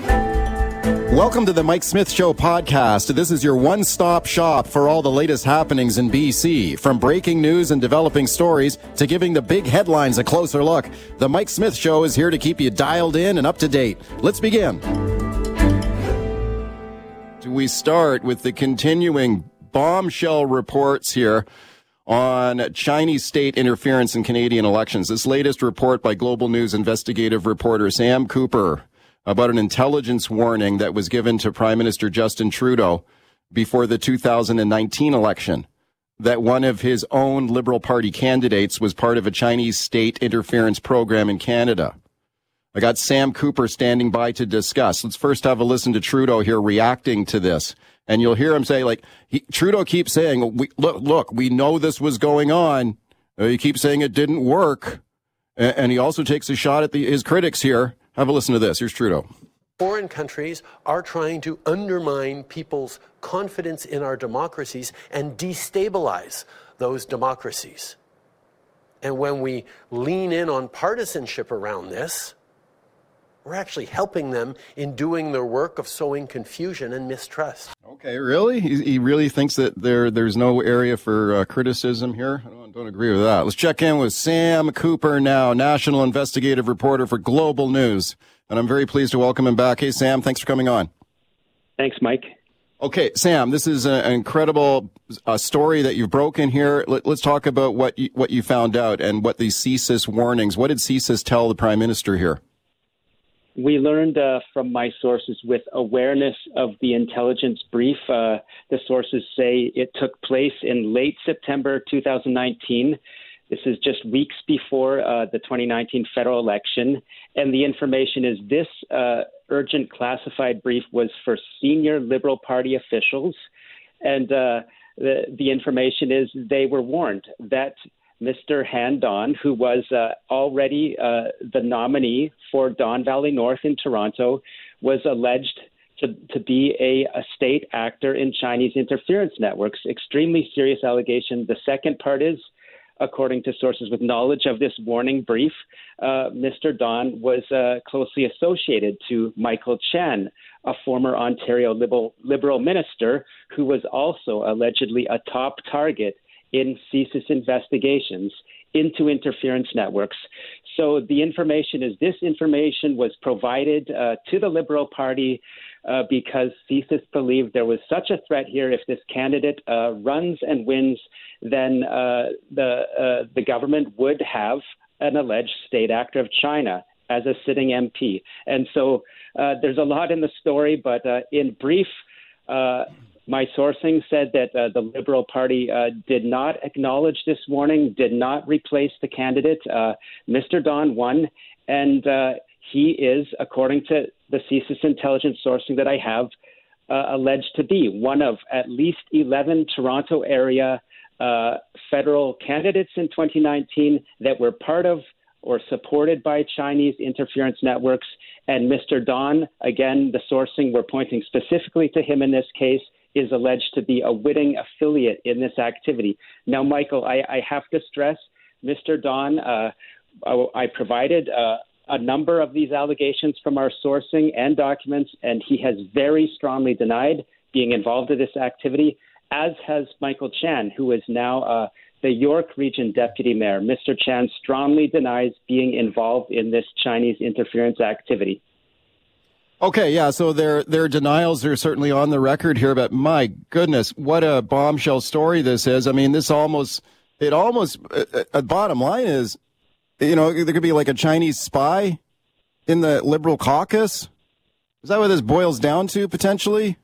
Welcome to the Mike Smith Show podcast. This is your one stop shop for all the latest happenings in BC. From breaking news and developing stories to giving the big headlines a closer look, the Mike Smith Show is here to keep you dialed in and up to date. Let's begin. Do we start with the continuing bombshell reports here on Chinese state interference in Canadian elections. This latest report by Global News investigative reporter Sam Cooper about an intelligence warning that was given to Prime Minister Justin Trudeau before the 2019 election that one of his own Liberal Party candidates was part of a Chinese state interference program in Canada. I got Sam Cooper standing by to discuss. Let's first have a listen to Trudeau here reacting to this. And you'll hear him say, like, he, Trudeau keeps saying, look, look, we know this was going on. Uh, he keeps saying it didn't work. And, and he also takes a shot at the, his critics here have a listen to this. Here's Trudeau. Foreign countries are trying to undermine people's confidence in our democracies and destabilize those democracies. And when we lean in on partisanship around this, we're actually helping them in doing their work of sowing confusion and mistrust. Okay, really? He, he really thinks that there there's no area for uh, criticism here? I don't, don't agree with that. Let's check in with Sam Cooper now, national investigative reporter for Global News. And I'm very pleased to welcome him back. Hey, Sam, thanks for coming on. Thanks, Mike. Okay, Sam, this is an incredible uh, story that you've broken here. Let, us talk about what you, what you found out and what these CSIS warnings. What did CSIS tell the Prime Minister here? We learned uh, from my sources with awareness of the intelligence brief. Uh, the sources say it took place in late September 2019. This is just weeks before uh, the 2019 federal election. And the information is this uh, urgent classified brief was for senior Liberal Party officials. And uh, the, the information is they were warned that Mr. Han Dong, who was uh, already uh, the nominee for Don Valley North in Toronto, was alleged to, to be a, a state actor in Chinese interference networks. Extremely serious allegation. The second part is, according to sources with knowledge of this warning brief, uh, Mr. Dong was uh, closely associated to Michael Chan, a former Ontario Liberal, Liberal minister who was also allegedly a top target in CSIS investigations into interference networks. So the information is this information was provided uh, to the Liberal Party uh, because CSIS believed there was such a threat here. If this candidate uh, runs and wins, then uh, the uh, the government would have an alleged state actor of China as a sitting MP. And so uh, there's a lot in the story, but in brief my sourcing said that uh, the Liberal Party uh, did not acknowledge this warning, did not replace the candidate. Uh, Mr. Dong won, and uh, he is, according to the CSIS intelligence sourcing that I have, uh, alleged to be one of at least 11 Toronto area uh, federal candidates in 2019 that were part of or supported by Chinese interference networks. And Mr. Dong, again, the sourcing, we're pointing specifically to him in this case is alleged to be a witting affiliate in this activity. Now, Michael, I, I have to stress, Mr. Dong, uh, I provided uh, a number of these allegations from our sourcing and documents, and he has very strongly denied being involved in this activity, as has Michael Chan, who is now uh, the York Region Deputy Mayor. Mr. Chan strongly denies being involved in this Chinese interference activity. Okay, yeah. So their their denials are certainly on the record here, but my goodness, what a bombshell story this is. I mean, this almost it almost. Uh, uh, uh, bottom line is, you know, there could be like a Chinese spy in the Liberal caucus. Is that what this boils down to potentially?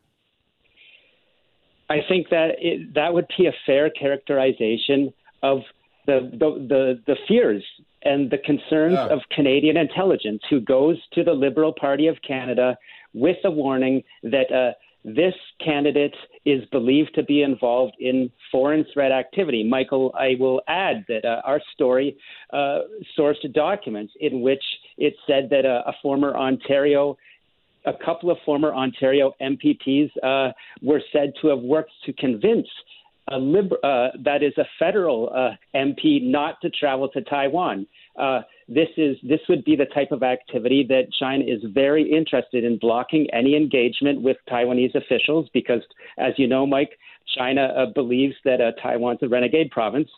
I think that it, that would be a fair characterization of the, the the the fears and the concerns yeah. of Canadian intelligence, who goes to the Liberal Party of Canada with a warning that uh, this candidate is believed to be involved in foreign threat activity. Michael, I will add that uh, our story uh, sourced documents in which it said that a, a former Ontario a couple of former Ontario MPPs uh, were said to have worked to convince a liber- uh, that is a federal uh, MP not to travel to Taiwan. Uh, this is this would be the type of activity that China is very interested in blocking any engagement with Taiwanese officials because, as you know, Mike, China uh, believes that uh, Taiwan's a renegade province.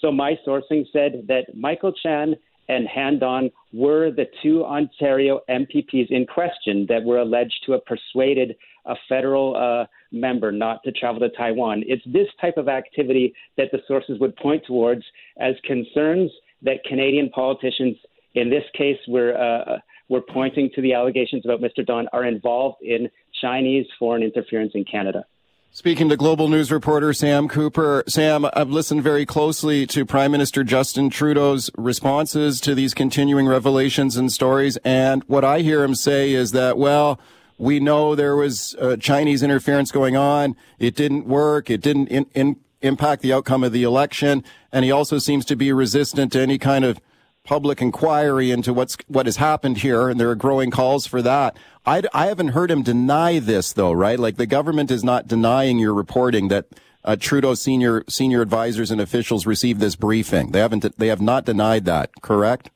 So my sourcing said that Michael Chan and Han Dong were the two Ontario MPPs in question that were alleged to have persuaded a federal uh, member not to travel to Taiwan. It's this type of activity that the sources would point towards as concerns that Canadian politicians, in this case, were uh, were pointing to the allegations about Mr. Dong are involved in Chinese foreign interference in Canada. Speaking to Global News reporter Sam Cooper. Sam, I've listened very closely to Prime Minister Justin Trudeau's responses to these continuing revelations and stories. And what I hear him say is that, well, we know there was uh, Chinese interference going on. It didn't work. It didn't in, in, impact the outcome of the election. And he also seems to be resistant to any kind of public inquiry into what's what has happened here, and there are growing calls for that. I, I haven't heard him deny this, though, right? Like the government is not denying your reporting that uh, senior senior advisors and officials received this briefing. They haven't. They have not denied that. Correct.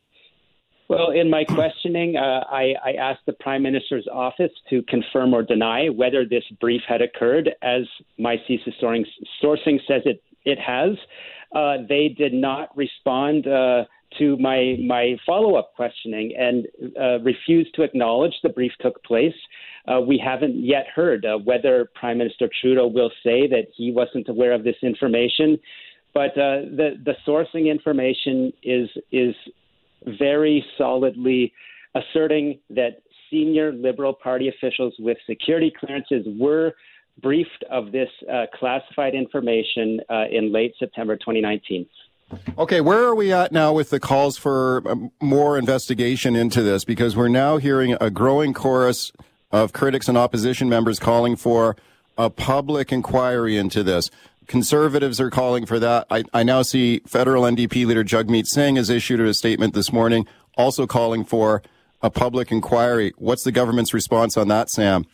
Well, in my questioning, uh, I, I, asked the Prime Minister's office to confirm or deny whether this brief had occurred, as my CSIS sourcing says it, it has. Uh, they did not respond uh, to my my follow up questioning and uh, refused to acknowledge the brief took place. Uh, we haven't yet heard uh, whether Prime Minister Trudeau will say that he wasn't aware of this information, but uh, the the sourcing information is is very solidly asserting that senior Liberal Party officials with security clearances were briefed of this uh, classified information uh, in late September 2019. Okay, where are we at now with the calls for um, more investigation into this? Because we're now hearing a growing chorus of critics and opposition members calling for a public inquiry into this. Conservatives are calling for that. I, I now see federal NDP leader Jagmeet Singh has issued a statement this morning, also calling for a public inquiry. What's the government's response on that, Sam?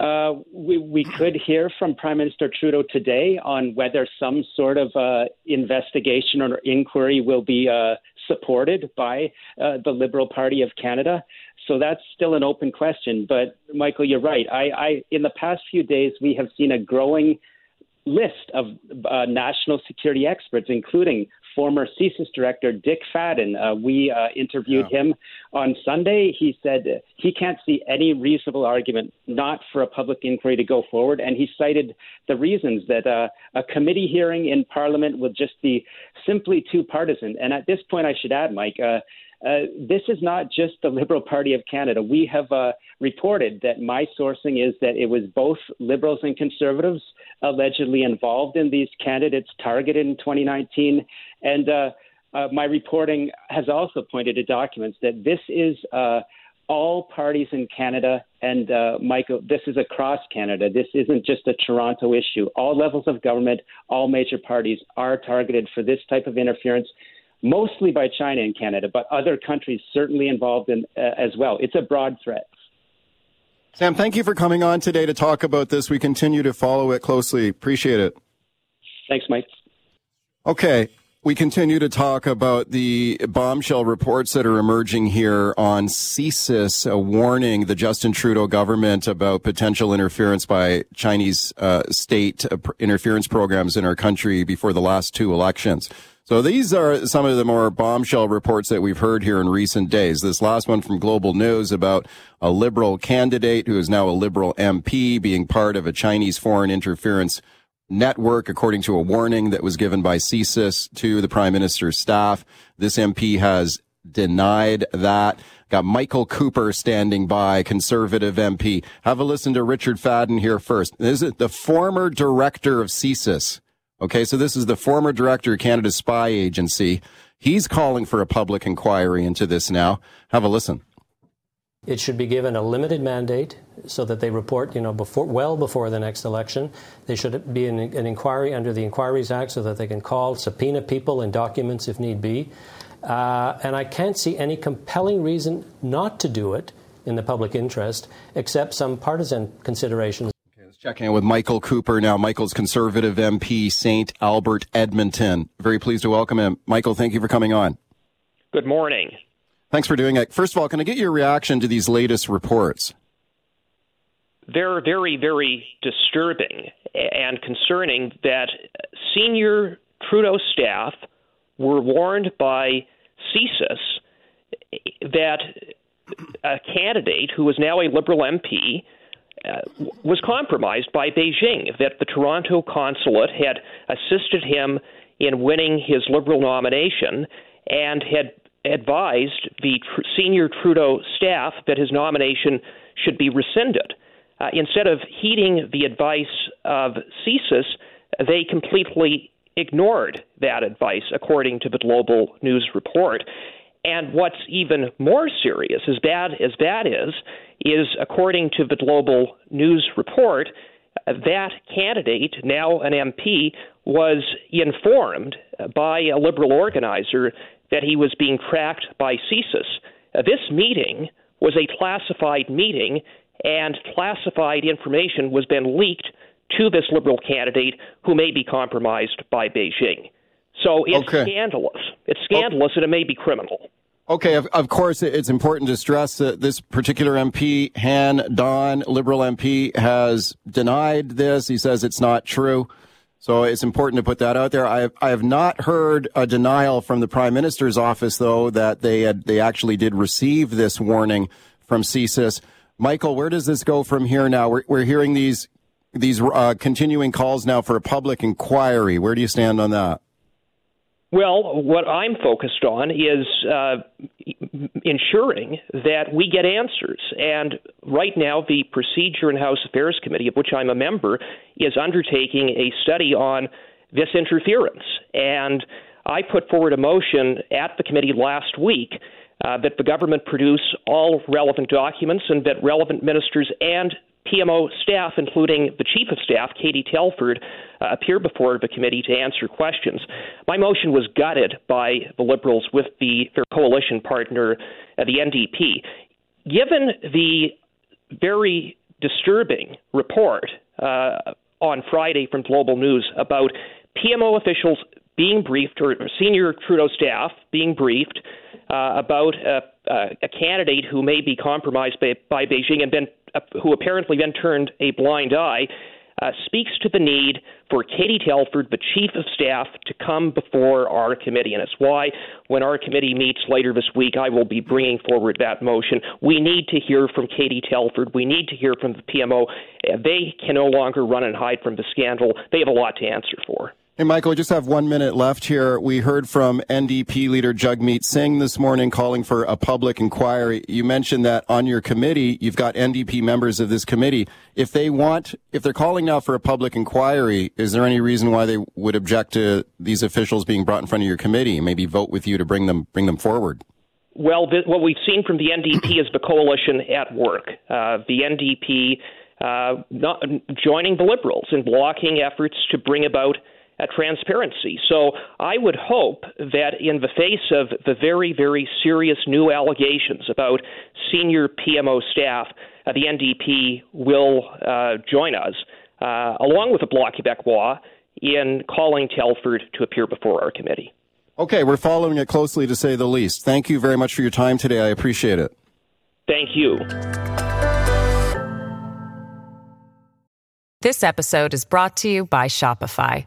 Uh, we, we could hear from Prime Minister Trudeau today on whether some sort of uh, investigation or inquiry will be uh, supported by uh, the Liberal Party of Canada. So that's still an open question. But Michael, you're right. I, I in the past few days we have seen a growing list of uh, national security experts, including former CSIS director Dick Fadden. Uh, we uh, interviewed yeah. him on Sunday. He said he can't see any reasonable argument not for a public inquiry to go forward, and he cited the reasons that uh, a committee hearing in Parliament would just be simply too partisan. And at this point, I should add, Mike. Uh, this is not just the Liberal Party of Canada. We have uh, reported that my sourcing is that it was both Liberals and Conservatives allegedly involved in these candidates targeted in 2019. And uh, uh, my reporting has also pointed to documents that this is uh, all parties in Canada, and uh, Michael, this is across Canada. This isn't just a Toronto issue. All levels of government, all major parties are targeted for this type of interference mostly by China and Canada, but other countries certainly involved in uh, as well. It's a broad threat. Sam, thank you for coming on today to talk about this. We continue to follow it closely. Appreciate it. Thanks, Mike. Okay. We continue to talk about the bombshell reports that are emerging here on CSIS, uh, warning the Justin Trudeau government about potential interference by Chinese uh, state uh, interference programs in our country before the last two elections. So these are some of the more bombshell reports that we've heard here in recent days. This last one from Global News about a liberal candidate who is now a liberal MP being part of a Chinese foreign interference network, according to a warning that was given by CSIS to the prime minister's staff. This MP has denied that. Got Michael Cooper standing by, conservative MP. Have a listen to Richard Fadden here first. This is the former director of CSIS Okay, so this is the former director of Canada's spy agency. He's calling for a public inquiry into this now. Have a listen. It should be given a limited mandate so that they report, you know, before, well before the next election. They should be an, an inquiry under the Inquiries Act so that they can call, subpoena people and documents if need be. Uh, and I can't see any compelling reason not to do it in the public interest, except some partisan considerations. Okay, in with Michael Cooper now. Michael's Conservative MP, St. Albert, Edmonton. Very pleased to welcome him. Michael, thank you for coming on. Good morning. Thanks for doing it. First of all, can I get your reaction to these latest reports? They're very, very disturbing and concerning that senior Trudeau staff were warned by CSIS that a candidate who is now a Liberal MP uh, was compromised by Beijing, that the Toronto consulate had assisted him in winning his Liberal nomination and had advised the tr- senior Trudeau staff that his nomination should be rescinded. Uh, instead of heeding the advice of CSIS, they completely ignored that advice, according to the Global News Report. And what's even more serious, as bad as that is, is according to the Global News Report, that candidate, now an MP, was informed by a liberal organizer that he was being tracked by CSIS. Uh, this meeting was a classified meeting, and classified information was then leaked to this liberal candidate who may be compromised by Beijing. So it's okay. scandalous. It's scandalous, and it may be criminal. Okay, of, of, course, it's important to stress that this particular MP, Han Dong, Liberal MP, has denied this. He says it's not true. So it's important to put that out there. I have, I have not heard a denial from the Prime Minister's office, though, that they had, they actually did receive this warning from CSIS. Michael, where does this go from here now? We're, we're hearing these these uh, continuing calls now for a public inquiry. Where do you stand on that? Well, what I'm focused on is uh, ensuring that we get answers. And right now, the Procedure and House Affairs Committee, of which I'm a member, is undertaking a study on this interference. And I put forward a motion at the committee last week uh, that the government produce all relevant documents and that relevant ministers and PMO staff, including the Chief of Staff, Katie Telford, uh, appear before the committee to answer questions. My motion was gutted by the Liberals with the, their coalition partner, uh, the NDP. Given the very disturbing report uh, on Friday from Global News about PMO officials being briefed, or senior Trudeau staff being briefed uh, about a, a, candidate who may be compromised by, by Beijing and uh, who apparently then turned a blind eye, uh, speaks to the need for Katie Telford, the Chief of Staff, to come before our committee. And it's why, when our committee meets later this week, I will be bringing forward that motion. We need to hear from Katie Telford. We need to hear from the PMO. They can no longer run and hide from the scandal. They have a lot to answer for. Hey, Michael, we just have one minute left here. We heard from NDP leader Jagmeet Singh this morning calling for a public inquiry. You mentioned that on your committee, you've got NDP members of this committee. If they want, if they're calling now for a public inquiry, is there any reason why they would object to these officials being brought in front of your committee and maybe vote with you to bring them, bring them forward? Well, what we've seen from the NDP is the coalition at work. Uh, the NDP uh, not, joining the Liberals in blocking efforts to bring about transparency. So I would hope that in the face of the very, very serious new allegations about senior PMO staff, uh, the NDP will uh, join us, uh, along with the Bloc Québécois, in calling Telford to appear before our committee. Okay, we're following it closely to say the least. Thank you very much for your time today. I appreciate it. Thank you. This episode is brought to you by Shopify.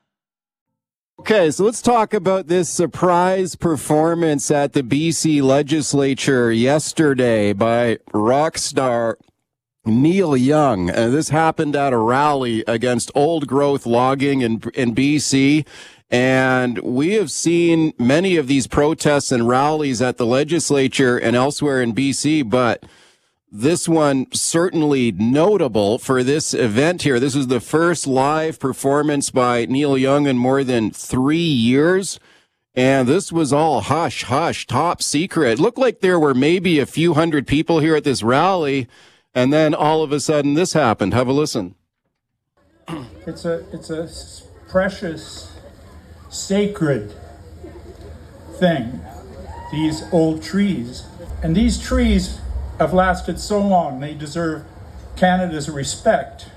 Okay, so let's talk about this surprise performance at the BC legislature yesterday by rock star Neil Young. Uh, this happened at a rally against old growth logging in, in BC. And we have seen many of these protests and rallies at the legislature and elsewhere in BC, but this one certainly notable for this event here. This is the first live performance by Neil Young in more than three years. And this was all hush, hush, top secret. It looked like there were maybe a few hundred people here at this rally. And then all of a sudden this happened. Have a listen. It's a, it's a precious, sacred thing, these old trees. And these trees have lasted so long, they deserve Canada's respect.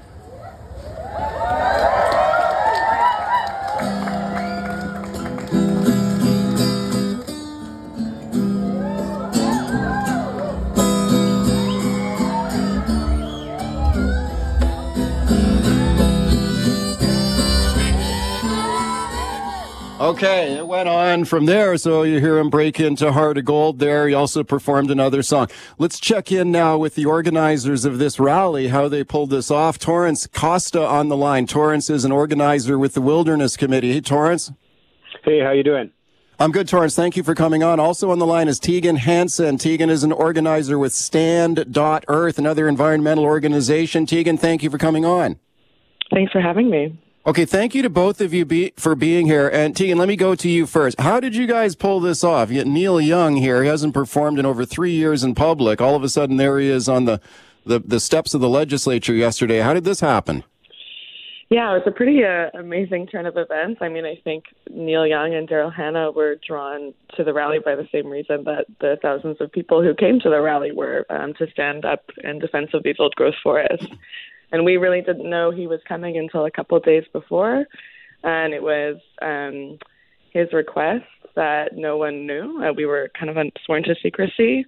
Okay, it went on from there. So you hear him break into Heart of Gold there. He also performed another song. Let's check in now with the organizers of this rally, how they pulled this off. Torrance Costa on the line. Torrance is an organizer with the Wilderness Committee. Hey, Torrance. Hey, how you doing? I'm good, Torrance. Thank you for coming on. Also on the line is Tegan Hansen. Tegan is an organizer with Stand.Earth, another environmental organization. Tegan, thank you for coming on. Thanks for having me. Okay, thank you to both of you be, for being here. And Tegan, let me go to you first. How did you guys pull this off? You get Neil Young here. He hasn't performed in over three years in public. All of a sudden, there he is on the, the, the steps of the legislature yesterday. How did this happen? Yeah, it was a pretty uh, amazing turn of events. I mean, I think Neil Young and Daryl Hannah were drawn to the rally by the same reason that the thousands of people who came to the rally were um, to stand up in defense of these old growth forests and we really didn't know he was coming until a couple of days before, and it was um, his request that no one knew. Uh, we were kind of sworn to secrecy.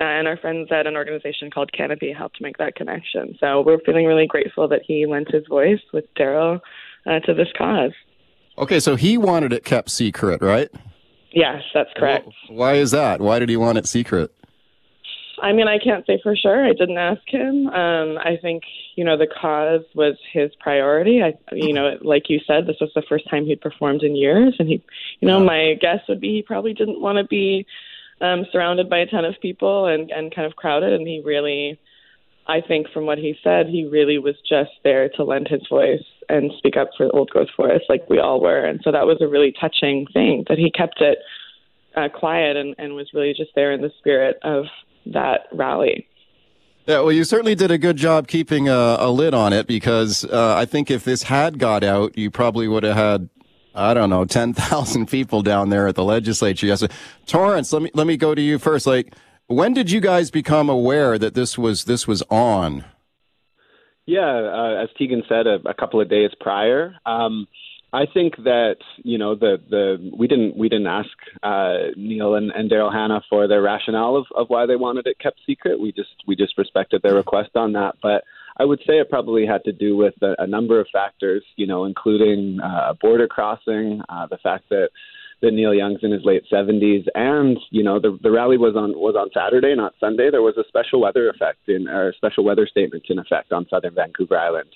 Uh, and our friends at an organization called Canopy helped make that connection. So we're feeling really grateful that he lent his voice with Daryl uh, to this cause. Okay, so he wanted it kept secret, right? Yes, that's correct. Well, why is that? Why did he want it secret? I mean, I can't say for sure. I didn't ask him. Um, I think you know the cause was his priority. I, you know, like you said, this was the first time he'd performed in years, and he, you know, my guess would be he probably didn't want to be um, surrounded by a ton of people and and kind of crowded. And he really, I think, from what he said, he really was just there to lend his voice and speak up for old growth forest, like we all were. And so that was a really touching thing that he kept it uh, quiet and, and was really just there in the spirit of that rally. Yeah, well, you certainly did a good job keeping a, a lid on it because uh, I think if this had got out, you probably would have had, I don't know, ten thousand people down there at the legislature yesterday. Torrance, let me let me go to you first. Like, when did you guys become aware that this was this was on? Yeah, uh, as Tegan said, a, a, couple of days prior. Um, I think that you know the the we didn't we didn't ask uh, Neil and, and Daryl Hannah for their rationale of, of why they wanted it kept secret. We just we just respected their request on that. But I would say it probably had to do with a, a number of factors, you know, including uh, border crossing, uh, the fact that that Neil Young's in his late 70s, and you know the the rally was on was on Saturday, not Sunday. There was a special weather effect in or special weather statement in effect on southern Vancouver Island.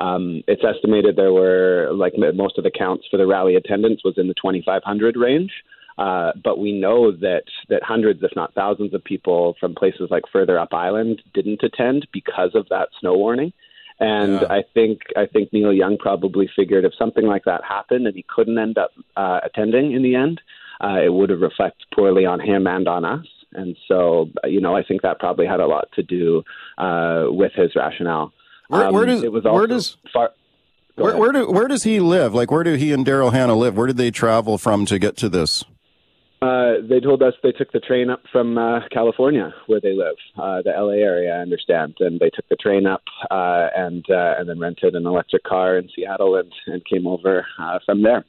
Um, it's estimated there were, like most of the counts for the rally attendance, was in the 2,500 range. Uh, but we know that that hundreds, if not thousands, of people from places like further up island didn't attend because of that snow warning. And yeah. I think I think Neil Young probably figured if something like that happened and he couldn't end up uh, attending in the end, uh, it would have reflected poorly on him and on us. And so, you know, I think that probably had a lot to do uh, with his rationale. Where, where um, does where does far, where, where, do where does he live? Like where do he and Daryl Hannah live? Where did they travel from to get to this? Uh, they told us they took the train up from uh, California, where they live, uh, the LA area, I understand, and they took the train up uh, and uh, and then rented an electric car in Seattle and and came over uh, from there.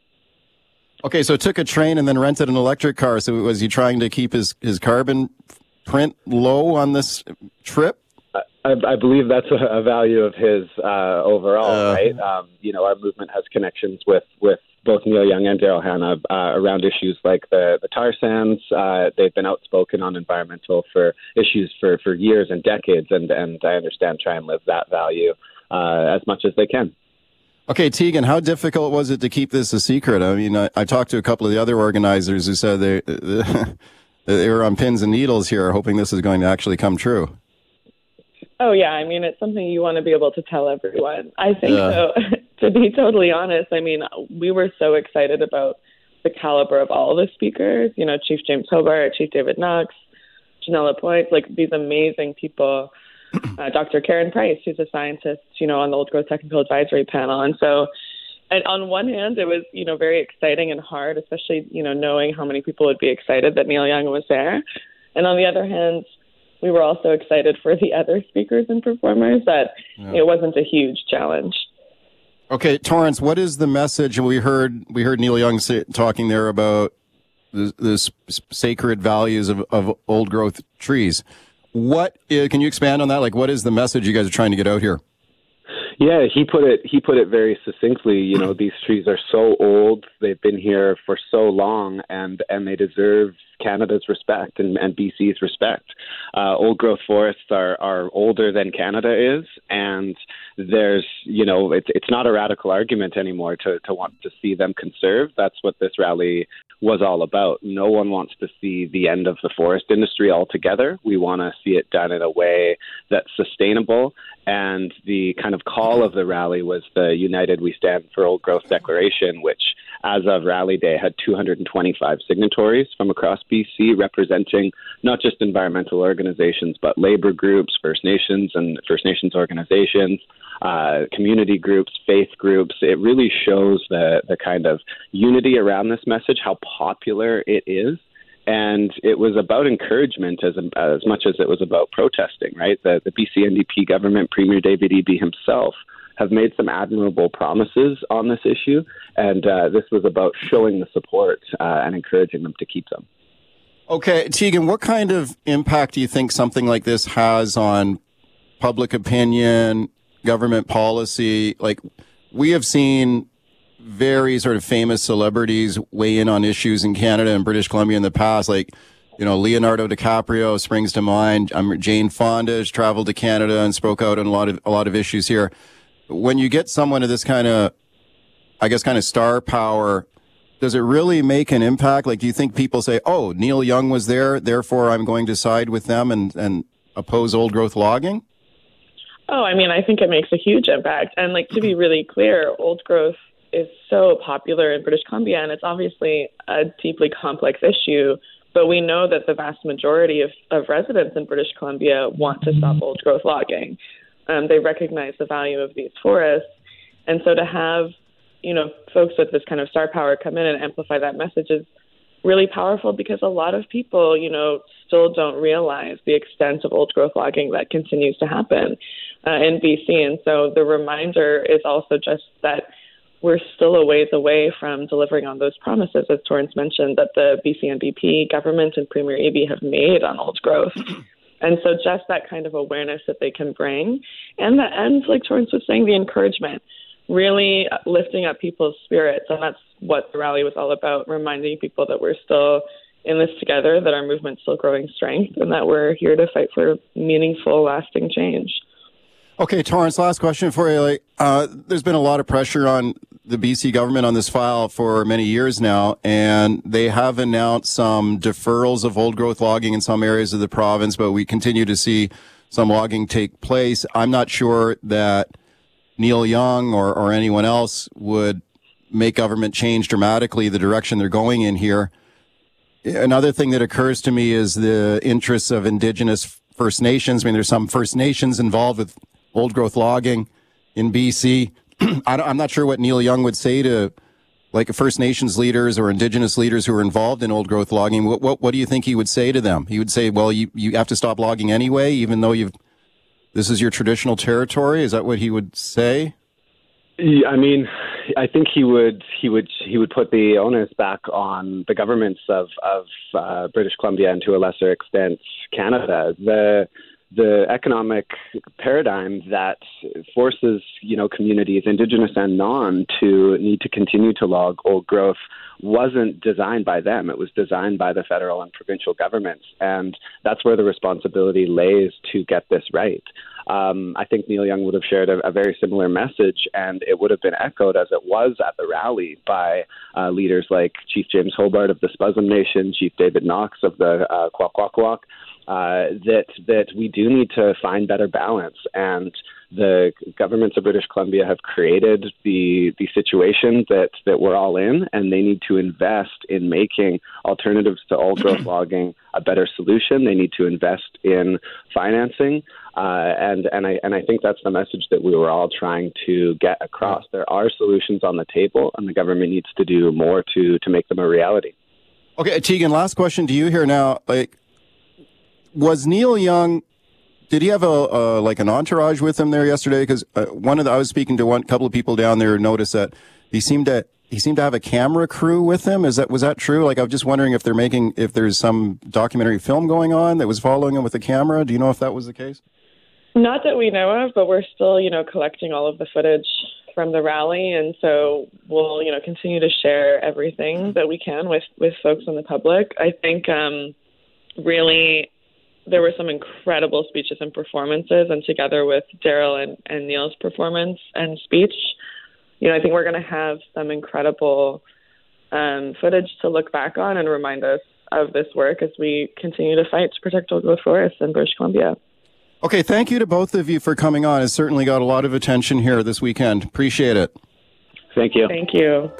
Okay, so took a train and then rented an electric car. So was he trying to keep his his carbon print low on this trip? I, I believe that's a, a value of his uh, overall, uh, right? Um, you know, our movement has connections with with both Neil Young and Daryl Hannah uh, around issues like the, the tar sands. Uh, they've been outspoken on environmental for issues for, for years and decades, and, and I understand try and live that value uh, as much as they can. Okay, Tegan, how difficult was it to keep this a secret? I mean, I, I talked to a couple of the other organizers who said they they were on pins and needles here, hoping this is going to actually come true. Oh yeah, I mean, it's something you want to be able to tell everyone. I think yeah. so. to be totally honest, I mean, we were so excited about the caliber of all the speakers. You know, Chief James Hobart, Chief David Knox, Janelle Lapointe, like these amazing people uh, Dr. Karen Price, who's a scientist, you know, on the Old Growth Technical Advisory Panel. And so, and on one hand, it was, you know, very exciting and hard, especially, you know, knowing how many people would be excited that Neil Young was there. And on the other hand, we were also excited for the other speakers and performers that yeah. it wasn't a huge challenge. Okay, Torrance, what is the message? We heard we heard Neil Young say, talking there about the, the sacred values of, of old growth trees. What is, can you expand on that? Like, what is the message you guys are trying to get out here? Yeah, he put it he put it very succinctly. You know, these trees are so old; they've been here for so long, and and they deserve Canada's respect and, and BC's respect. Uh, old growth forests are, are older than Canada is, and there's, you know, it's, it's not a radical argument anymore to, to want to see them conserved. That's what this rally was all about. No one wants to see the end of the forest industry altogether. We want to see it done in a way that's sustainable. And the kind of call of the rally was the United We Stand for Old Growth Declaration, which as of Rally Day, had 225 signatories from across BC representing not just environmental organizations, but labor groups, First Nations and First Nations organizations, uh, community groups, faith groups. It really shows the, the kind of unity around this message, how popular it is and it was about encouragement as as much as it was about protesting. Right, the the BC NDP government, Premier David Eby himself have made some admirable promises on this issue, and uh, this was about showing the support uh, and encouraging them to keep them. Okay, Tegan, what kind of impact do you think something like this has on public opinion, government policy? Like, we have seen very sort of famous celebrities weigh in on issues in Canada and British Columbia in the past, like you know, Leonardo DiCaprio springs to mind. Jane Fonda traveled to Canada and spoke out on a lot of a lot of issues here when you get someone of this kind of, I guess, kind of star power, does it really make an impact? Like, do you think people say, "Oh, Neil Young was there, therefore I'm going to side with them and and oppose old growth logging"? Oh, I mean, I think it makes a huge impact. And like to be really clear, old growth is so popular in British Columbia, and it's obviously a deeply complex issue. But we know that the vast majority of, of residents in British Columbia want to stop old growth logging. Um, they recognize the value of these forests, and so to have you know folks with this kind of star power come in and amplify that message is really powerful because a lot of people you know still don't realize the extent of old growth logging that continues to happen uh, in BC, and so the reminder is also just that we're still a ways away from delivering on those promises, as Torrance mentioned, that the BC NDP government and Premier Eby have made on old growth. And so just that kind of awareness that they can bring. And the end, like Torrance was saying, the encouragement, really lifting up people's spirits. And that's what the rally was all about, reminding people that we're still in this together, that our movement's still growing strength, and that we're here to fight for meaningful, lasting change. Okay, Torrance, last question for you. Like, uh, there's been a lot of pressure on the BC government on this file for many years now, and they have announced some deferrals of old growth logging in some areas of the province, but we continue to see some logging take place. I'm not sure that Neil Young or, or anyone else would make government change dramatically the direction they're going in here. Another thing that occurs to me is the interests of Indigenous First Nations. I mean, there's some First Nations involved with old growth logging in BC. I'm not sure what Neil Young would say to like First Nations leaders or Indigenous leaders who are involved in old growth logging. What, what, what do you think he would say to them? He would say, well, you, you have to stop logging anyway, even though you've, this is your traditional territory. Is that what he would say? Yeah, I mean, I think he would he would he would put the onus back on the governments of of uh, British Columbia and to a lesser extent Canada. The the economic paradigm that forces you know communities, indigenous and non, to need to continue to log old growth wasn't designed by them. It was designed by the federal and provincial governments, and that's where the responsibility lays to get this right. Um, I think Neil Young would have shared a, a, very similar message, and it would have been echoed as it was at the rally by uh, leaders like Chief James Hobart of the Spuzzum Nation, Chief David Knox of the uh, Kwakwaka'wakw, uh, that that we do need to find better balance and the governments of British Columbia have created the the situation that that we're all in, and they need to invest in making alternatives to old growth logging a better solution. They need to invest in financing, uh, and and I and I think that's the message that we were all trying to get across. There are solutions on the table, and the government needs to do more to to make them a reality. Okay, Tegan. Last question to you here now. Like, was Neil Young? Did he have a like an entourage with him there yesterday? Because uh, one of the, I was speaking to one couple of people down there noticed that he seemed to he seemed to have a camera crew with him. Is that was that true? Like I was just wondering if they're making if there's some documentary film going on that was following him with a camera. Do you know if that was the case? Not that we know of, but we're still you know collecting all of the footage from the rally, and so we'll you know continue to share everything that we can with with folks in the public. I think um, really there were some incredible speeches and performances, and together with Daryl and, and Neil's performance and speech, you know, I think we're going to have some incredible um, footage to look back on and remind us of this work as we continue to fight to protect old growth forests in British Columbia. Okay, thank you to both of you for coming on. It certainly got a lot of attention here this weekend. Appreciate it. Thank you. Thank you.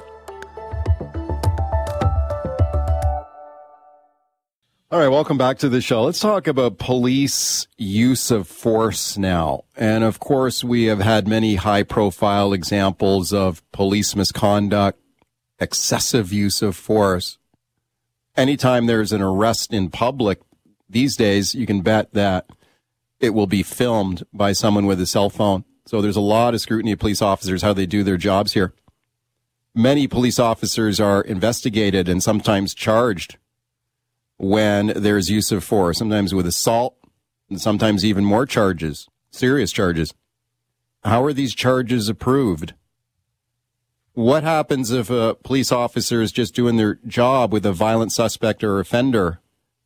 All right, welcome back to the show. Let's talk about police use of force now. And of course, we have had many high profile examples of police misconduct, excessive use of force. Anytime there's an arrest in public these days, you can bet that it will be filmed by someone with a cell phone. So there's a lot of scrutiny of police officers, how they do their jobs here. Many police officers are investigated and sometimes charged when there's use of force, sometimes with assault, and sometimes even more charges, serious charges. How are these charges approved? What happens if a police officer is just doing their job with a violent suspect or offender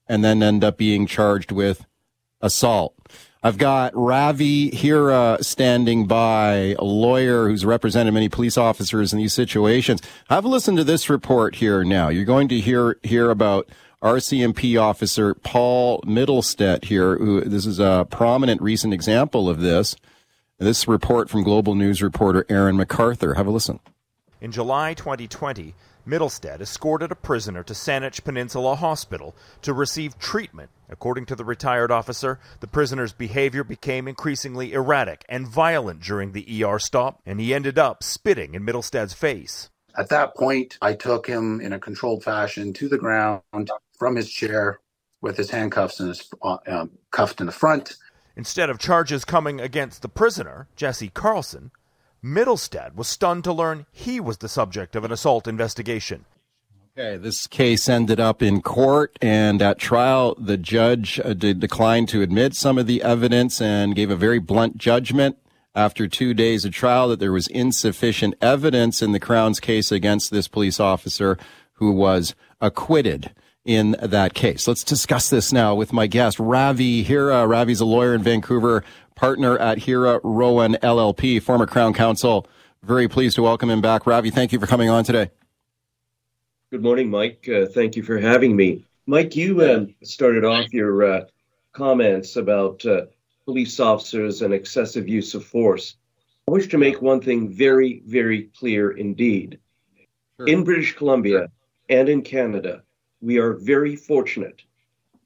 and then end up being charged with assault? I've got Ravi Hira standing by, a lawyer who's represented many police officers in these situations. Have a listen to this report here now. You're going to hear hear about RCMP officer Paul Middlestead here. Who, this is a prominent recent example of this. This report from Global News reporter Aaron MacArthur. Have a listen. In July 2020, Middlestead escorted a prisoner to Saanich Peninsula Hospital to receive treatment. According to the retired officer, the prisoner's behavior became increasingly erratic and violent during the ER stop, and he ended up spitting in Middlestead's face. At that point, I took him in a controlled fashion to the ground, from his chair with his handcuffs and his uh, um, cuffed in the front. Instead of charges coming against the prisoner, Jesse Carlson, Middlestead was stunned to learn he was the subject of an assault investigation. Okay, this case ended up in court, and at trial, the judge uh, did decline to admit some of the evidence and gave a very blunt judgment after two days of trial that there was insufficient evidence in the Crown's case against this police officer who was acquitted in that case. Let's discuss this now with my guest, Ravi Hira. Ravi's a lawyer in Vancouver, partner at Hira Rowan LLP, former Crown Counsel. Very pleased to welcome him back. Ravi, thank you for coming on today. Good morning, Mike. Uh, thank you for having me. Mike, you uh, started off your uh, comments about uh, police officers and excessive use of force. I wish to make one thing very, very clear indeed. Sure. In British Columbia and in Canada, we are very fortunate.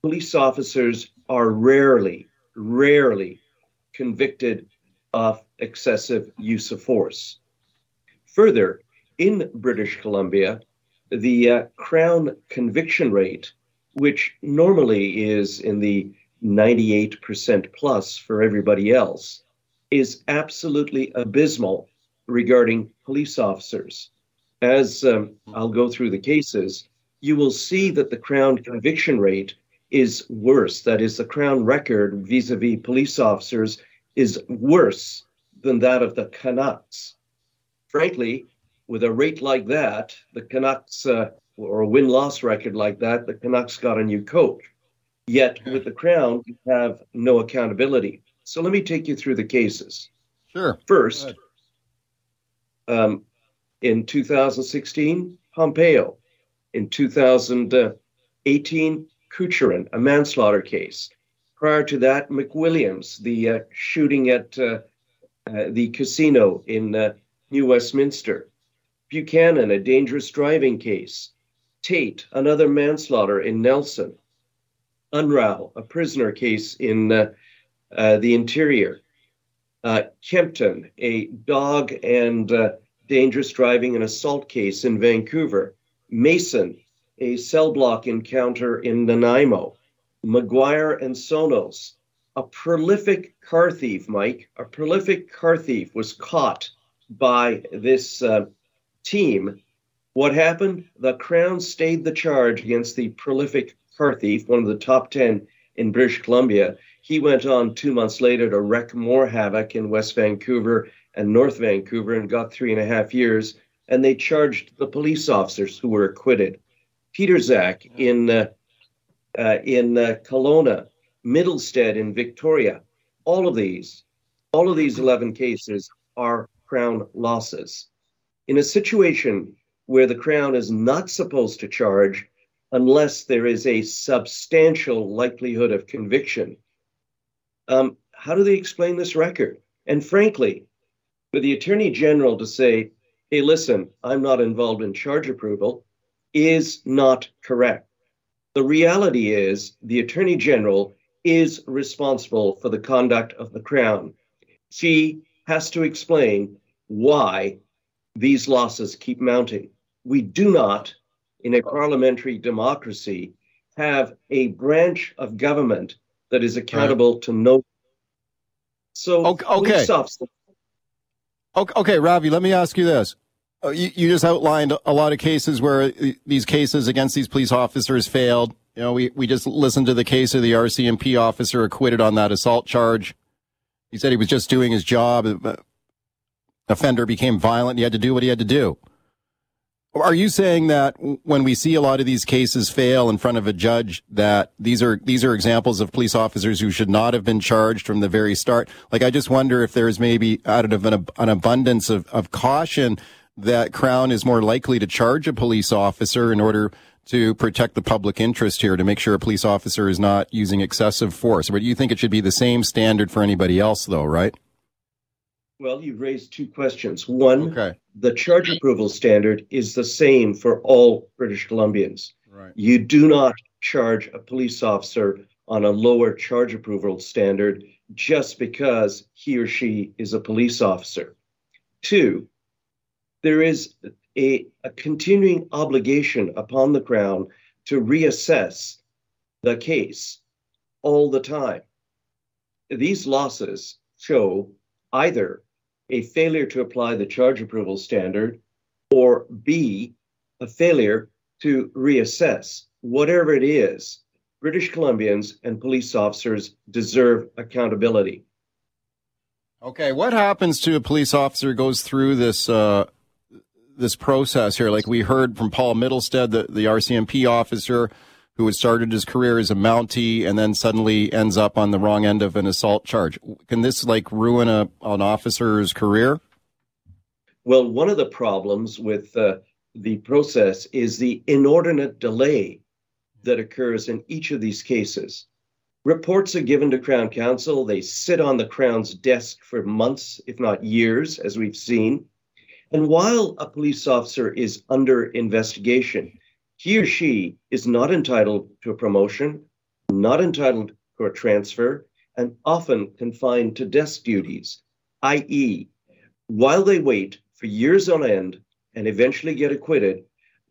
Police officers are rarely, rarely convicted of excessive use of force. Further, in British Columbia, the uh, Crown conviction rate, which normally is in the 98% plus for everybody else, is absolutely abysmal regarding police officers. As um, I'll go through the cases, you will see that the Crown conviction rate is worse. That is, the Crown record vis a vis police officers is worse than that of the Canucks. Frankly, with a rate like that, the Canucks, uh, or a win loss record like that, the Canucks got a new coach. Yet with the Crown, you have no accountability. So let me take you through the cases. Sure. First, um, in 2016, Pompeo. In 2018, Kucherin, a manslaughter case. Prior to that, McWilliams, the uh, shooting at uh, uh, the casino in uh, New Westminster. Buchanan, a dangerous driving case. Tate, another manslaughter in Nelson. Unruh, a prisoner case in uh, uh, the interior. Kempton, a dog and dangerous driving and assault case in Vancouver. Mason, a cell block encounter in Nanaimo. McGuire and Sonos, a prolific car thief, Mike, a prolific car thief was caught by this uh, team. What happened? The Crown stayed the charge against the prolific car thief, one of the top 10 in British Columbia. He went on two months later to wreak more havoc in West Vancouver and North Vancouver and got three and a half years. And they charged the police officers who were acquitted. Peter Zach in uh, uh, in uh, Kelowna, Mittelstadt in Victoria. All of these, all of these 11 cases are Crown losses. In a situation where the Crown is not supposed to charge unless there is a substantial likelihood of conviction, um, how do they explain this record? And frankly, for the Attorney General to say, hey, listen, I'm not involved in charge approval, is not correct. The reality is the Attorney General is responsible for the conduct of the Crown. She has to explain why these losses keep mounting. We do not, in a parliamentary democracy, have a branch of government that is accountable right. to no. So, okay. Okay. Okay, Ravi, let me ask you this. Uh, you, you, just outlined a lot of cases where these cases against these police officers failed. You know, we, we just listened to the case of the RCMP officer acquitted on that assault charge. He said he was just doing his job. Offender became violent. He had to do what he had to do. Are you saying that when we see a lot of these cases fail in front of a judge, that these are these are examples of police officers who should not have been charged from the very start? Like, I just wonder if there's maybe out of an, an abundance of, of caution that Crown is more likely to charge a police officer in order to protect the public interest here, to make sure a police officer is not using excessive force. But you think it should be the same standard for anybody else, though, right? Well, you've raised two questions. One, okay. the charge approval standard is the same for all British Columbians. Right. You do not charge a police officer on a lower charge approval standard just because he or she is a police officer. Two, there is a, a continuing obligation upon the Crown to reassess the case all the time. These losses show either a failure to apply the charge approval standard or B, a failure to reassess. Whatever it is, British Columbians and police officers deserve accountability. Okay, what happens to a police officer goes through this uh, this process here? Like we heard from Paul Mittelstadt, the, the RCMP officer who had started his career as a Mountie and then suddenly ends up on the wrong end of an assault charge. Can this like ruin a, an officer's career? Well, one of the problems with uh, the process is the inordinate delay that occurs in each of these cases. Reports are given to Crown Counsel. They sit on the Crown's desk for months, if not years, as we've seen. And while a police officer is under investigation, he or she is not entitled to a promotion, not entitled to a transfer, and often confined to desk duties, i.e., while they wait for years on end and eventually get acquitted,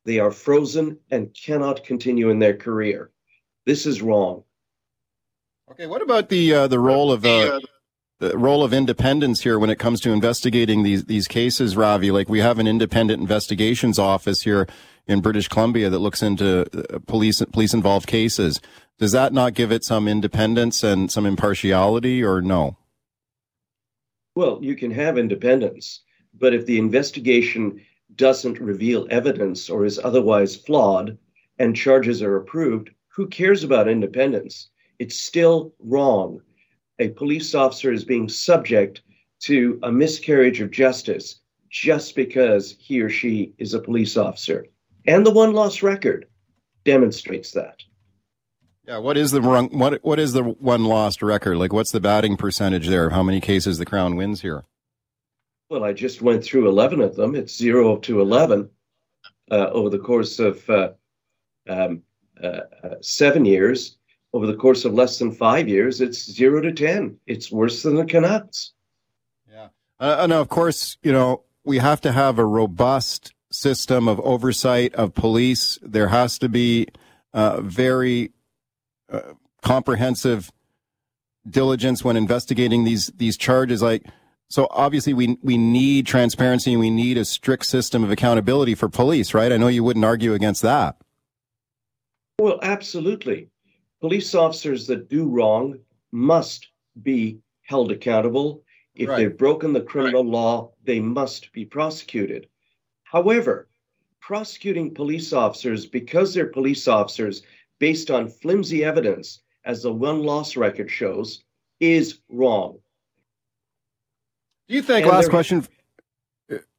they are frozen and cannot continue in their career. This is wrong. Okay, what about the uh, the role of uh, the role of independence here when it comes to investigating these these cases, Ravi. Like we have an independent investigations office here in British Columbia that looks into uh, police police involved cases. Does that not give it some independence and some impartiality, or no? Well, you can have independence, but if the investigation doesn't reveal evidence or is otherwise flawed and charges are approved, who cares about independence? It's still wrong a police officer is being subject to a miscarriage of justice just because he or she is a police officer. And the one loss record demonstrates that. Yeah, what is the wrong, what what is the one lost record? Like what's the batting percentage there? How many cases the Crown wins here? Well, I just went through 11 of them. It's 0 to 11 uh, over the course of uh, um, uh, uh 7 years over the course of less than five years, it's zero to 10. It's worse than the Canucks. Yeah. Uh, and of course, you know, we have to have a robust system of oversight of police. There has to be uh, very uh, comprehensive diligence when investigating these these charges. Like, so obviously we we need transparency and we need a strict system of accountability for police, right? I know you wouldn't argue against that. Well, absolutely police officers that do wrong must be held accountable. If right. they've broken the criminal right. law, they must be prosecuted. However, prosecuting police officers because they're police officers based on flimsy evidence, as the one loss record shows, is wrong. Do you think, and last question,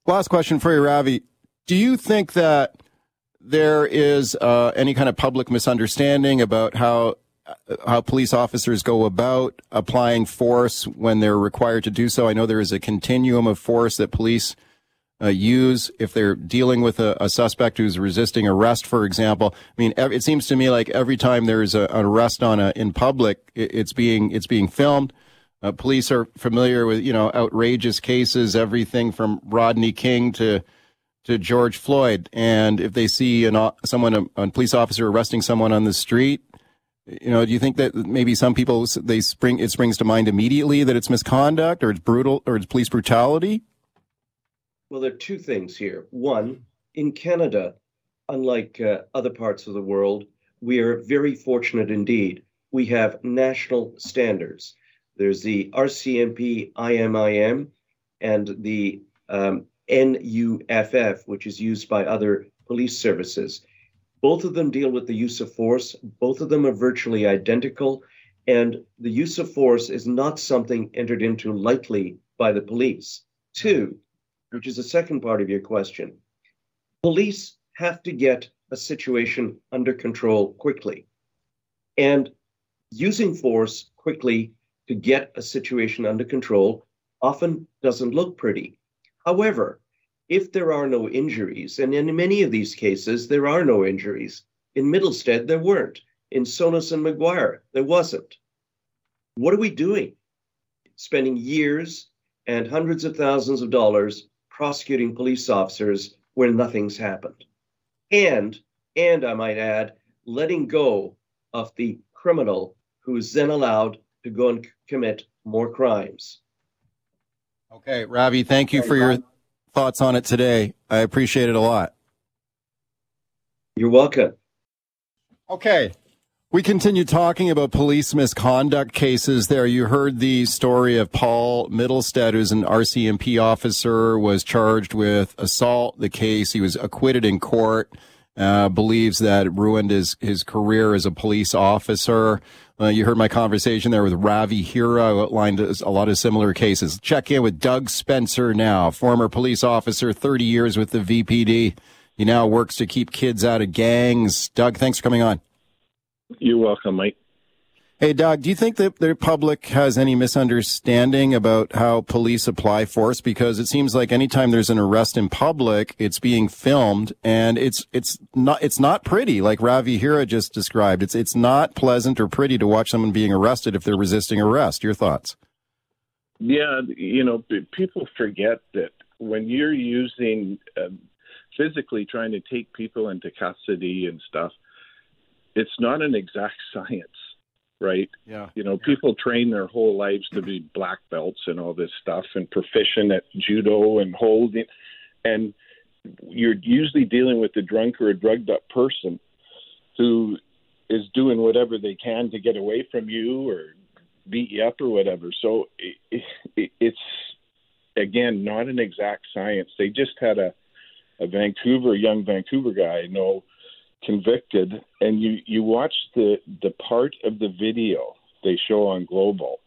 last question for you, Ravi, do you think that there is uh, any kind of public misunderstanding about how how police officers go about applying force when they're required to do so. I know there is a continuum of force that police uh, use if they're dealing with a, a, suspect who's resisting arrest, for example. I mean, it seems to me like every time there's a, an arrest on a in public, it, it's being it's being filmed. Uh, police are familiar with you know outrageous cases, everything from Rodney King to to George Floyd. And if they see an, someone, a, a, police officer arresting someone on the street, you know, do you think that maybe some people they spring it springs to mind immediately that it's misconduct or it's brutal or it's police brutality? Well, there are two things here. One, in Canada, unlike uh, other parts of the world, we are very fortunate indeed. We have national standards. There's the RCMP IMIM and the um, NUFF, which is used by other police services. Both of them deal with the use of force. Both of them are virtually identical. And the use of force is not something entered into lightly by the police. Two, which is the second part of your question, police have to get a situation under control quickly. And using force quickly to get a situation under control often doesn't look pretty. However, if there are no injuries, and in many of these cases, there are no injuries. In Mittelstadt, there weren't. In Sonas and McGuire, there wasn't. What are we doing? Spending years and hundreds of thousands of dollars prosecuting police officers where nothing's happened. And, and I might add, letting go of the criminal who is then allowed to go and commit more crimes. Okay, Ravi, thank you for your thoughts on it today. I appreciate it a lot. You're welcome. Okay. We continue talking about police misconduct cases there. You heard the story of Paul Mittelstadt, who's an RCMP officer, was charged with assault. The case, he was acquitted in court, uh, believes that it ruined his, his career as a police officer. Uh, you heard my conversation there with Ravi Hira, outlined a lot of similar cases. Check in with Doug Spencer now, former police officer, 30 years with the VPD. He now works to keep kids out of gangs. Doug, thanks for coming on. You're welcome, Mike. Hey, Doug, do you think that the public has any misunderstanding about how police apply force? Because it seems like anytime there's an arrest in public, it's being filmed and it's, it's not, it's not pretty, like Ravi Hira just described. It's, it's not pleasant or pretty to watch someone being arrested if they're resisting arrest. Your thoughts? Yeah, you know, people forget that when you're using uh, physically trying to take people into custody and stuff, it's not an exact science right? Yeah. You know, people train their whole lives to be black belts and all this stuff and proficient at judo and holding. And you're usually dealing with a drunk or a drugged up person who is doing whatever they can to get away from you or beat you up or whatever. So it, it, it's, again, not an exact science. They just had a, a Vancouver, young Vancouver guy I know convicted, and you you watch the the part of the video they show on Global,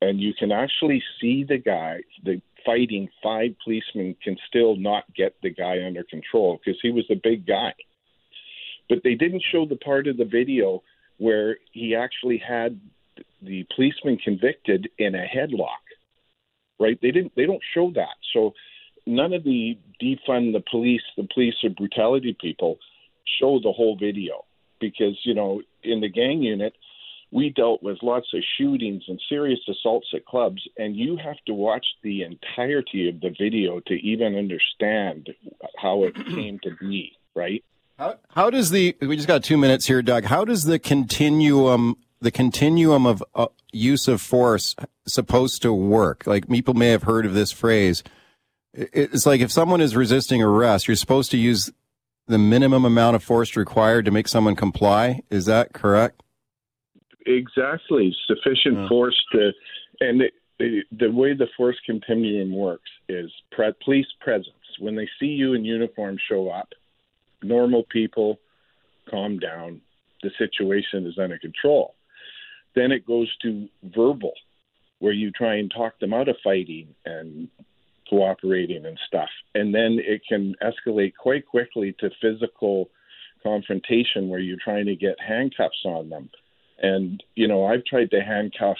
and you can actually see the guy the fighting five policemen can still not get the guy under control because he was a big guy. But they didn't show the part of the video where he actually had the policeman convicted in a headlock. Right? They didn't they don't show that. So none of the defund the police, the police or brutality people show the whole video because you know in the gang unit we dealt with lots of shootings and serious assaults at clubs and you have to watch the entirety of the video to even understand how it came to be right? How, how does the we just got two minutes here doug. How does the continuum the continuum of uh, use of force supposed to work? Like people may have heard of this phrase. It's like if someone is resisting arrest you're supposed to use the minimum amount of force required to make someone comply. Is that correct? Exactly. Sufficient yeah. force to, and it, it, the way the force continuum works is pre- police presence. When they see you in uniform show up, normal people calm down. The situation is under control. Then it goes to verbal, where you try and talk them out of fighting and cooperating and stuff. And then it can escalate quite quickly to physical confrontation where you're trying to get handcuffs on them. And, you know, I've tried to handcuff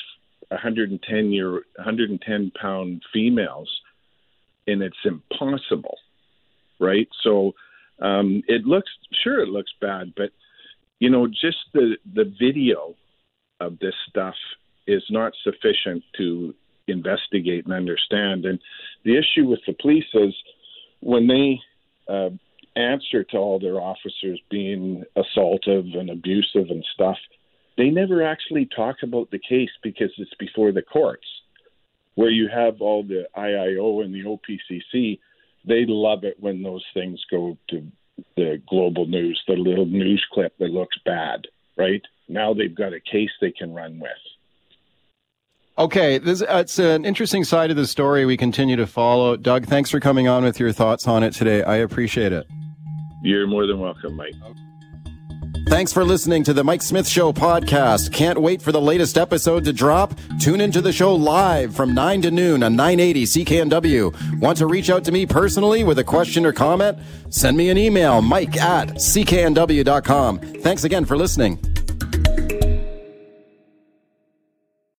110 year, 110 pound females, and it's impossible, right? So um, it looks, sure, it looks bad, but, you know, just the, the video of this stuff is not sufficient to investigate and understand. And the issue with the police is when they uh, answer to all their officers being assaultive and abusive and stuff, they never actually talk about the case because it's before the courts. Where you have all the IIO and the OPCC, they love it when those things go to the global news, the little news clip that looks bad, right? Now they've got a case they can run with. Okay, this, it's an interesting side of the story we continue to follow. Doug, thanks for coming on with your thoughts on it today. I appreciate it. You're more than welcome, Mike. Thanks for listening to the Mike Smith Show podcast. Can't wait for the latest episode to drop? Tune into the show live from 9 to noon on 980 CKNW. Want to reach out to me personally with a question or comment? Send me an email, mike at cknw.com. Thanks again for listening.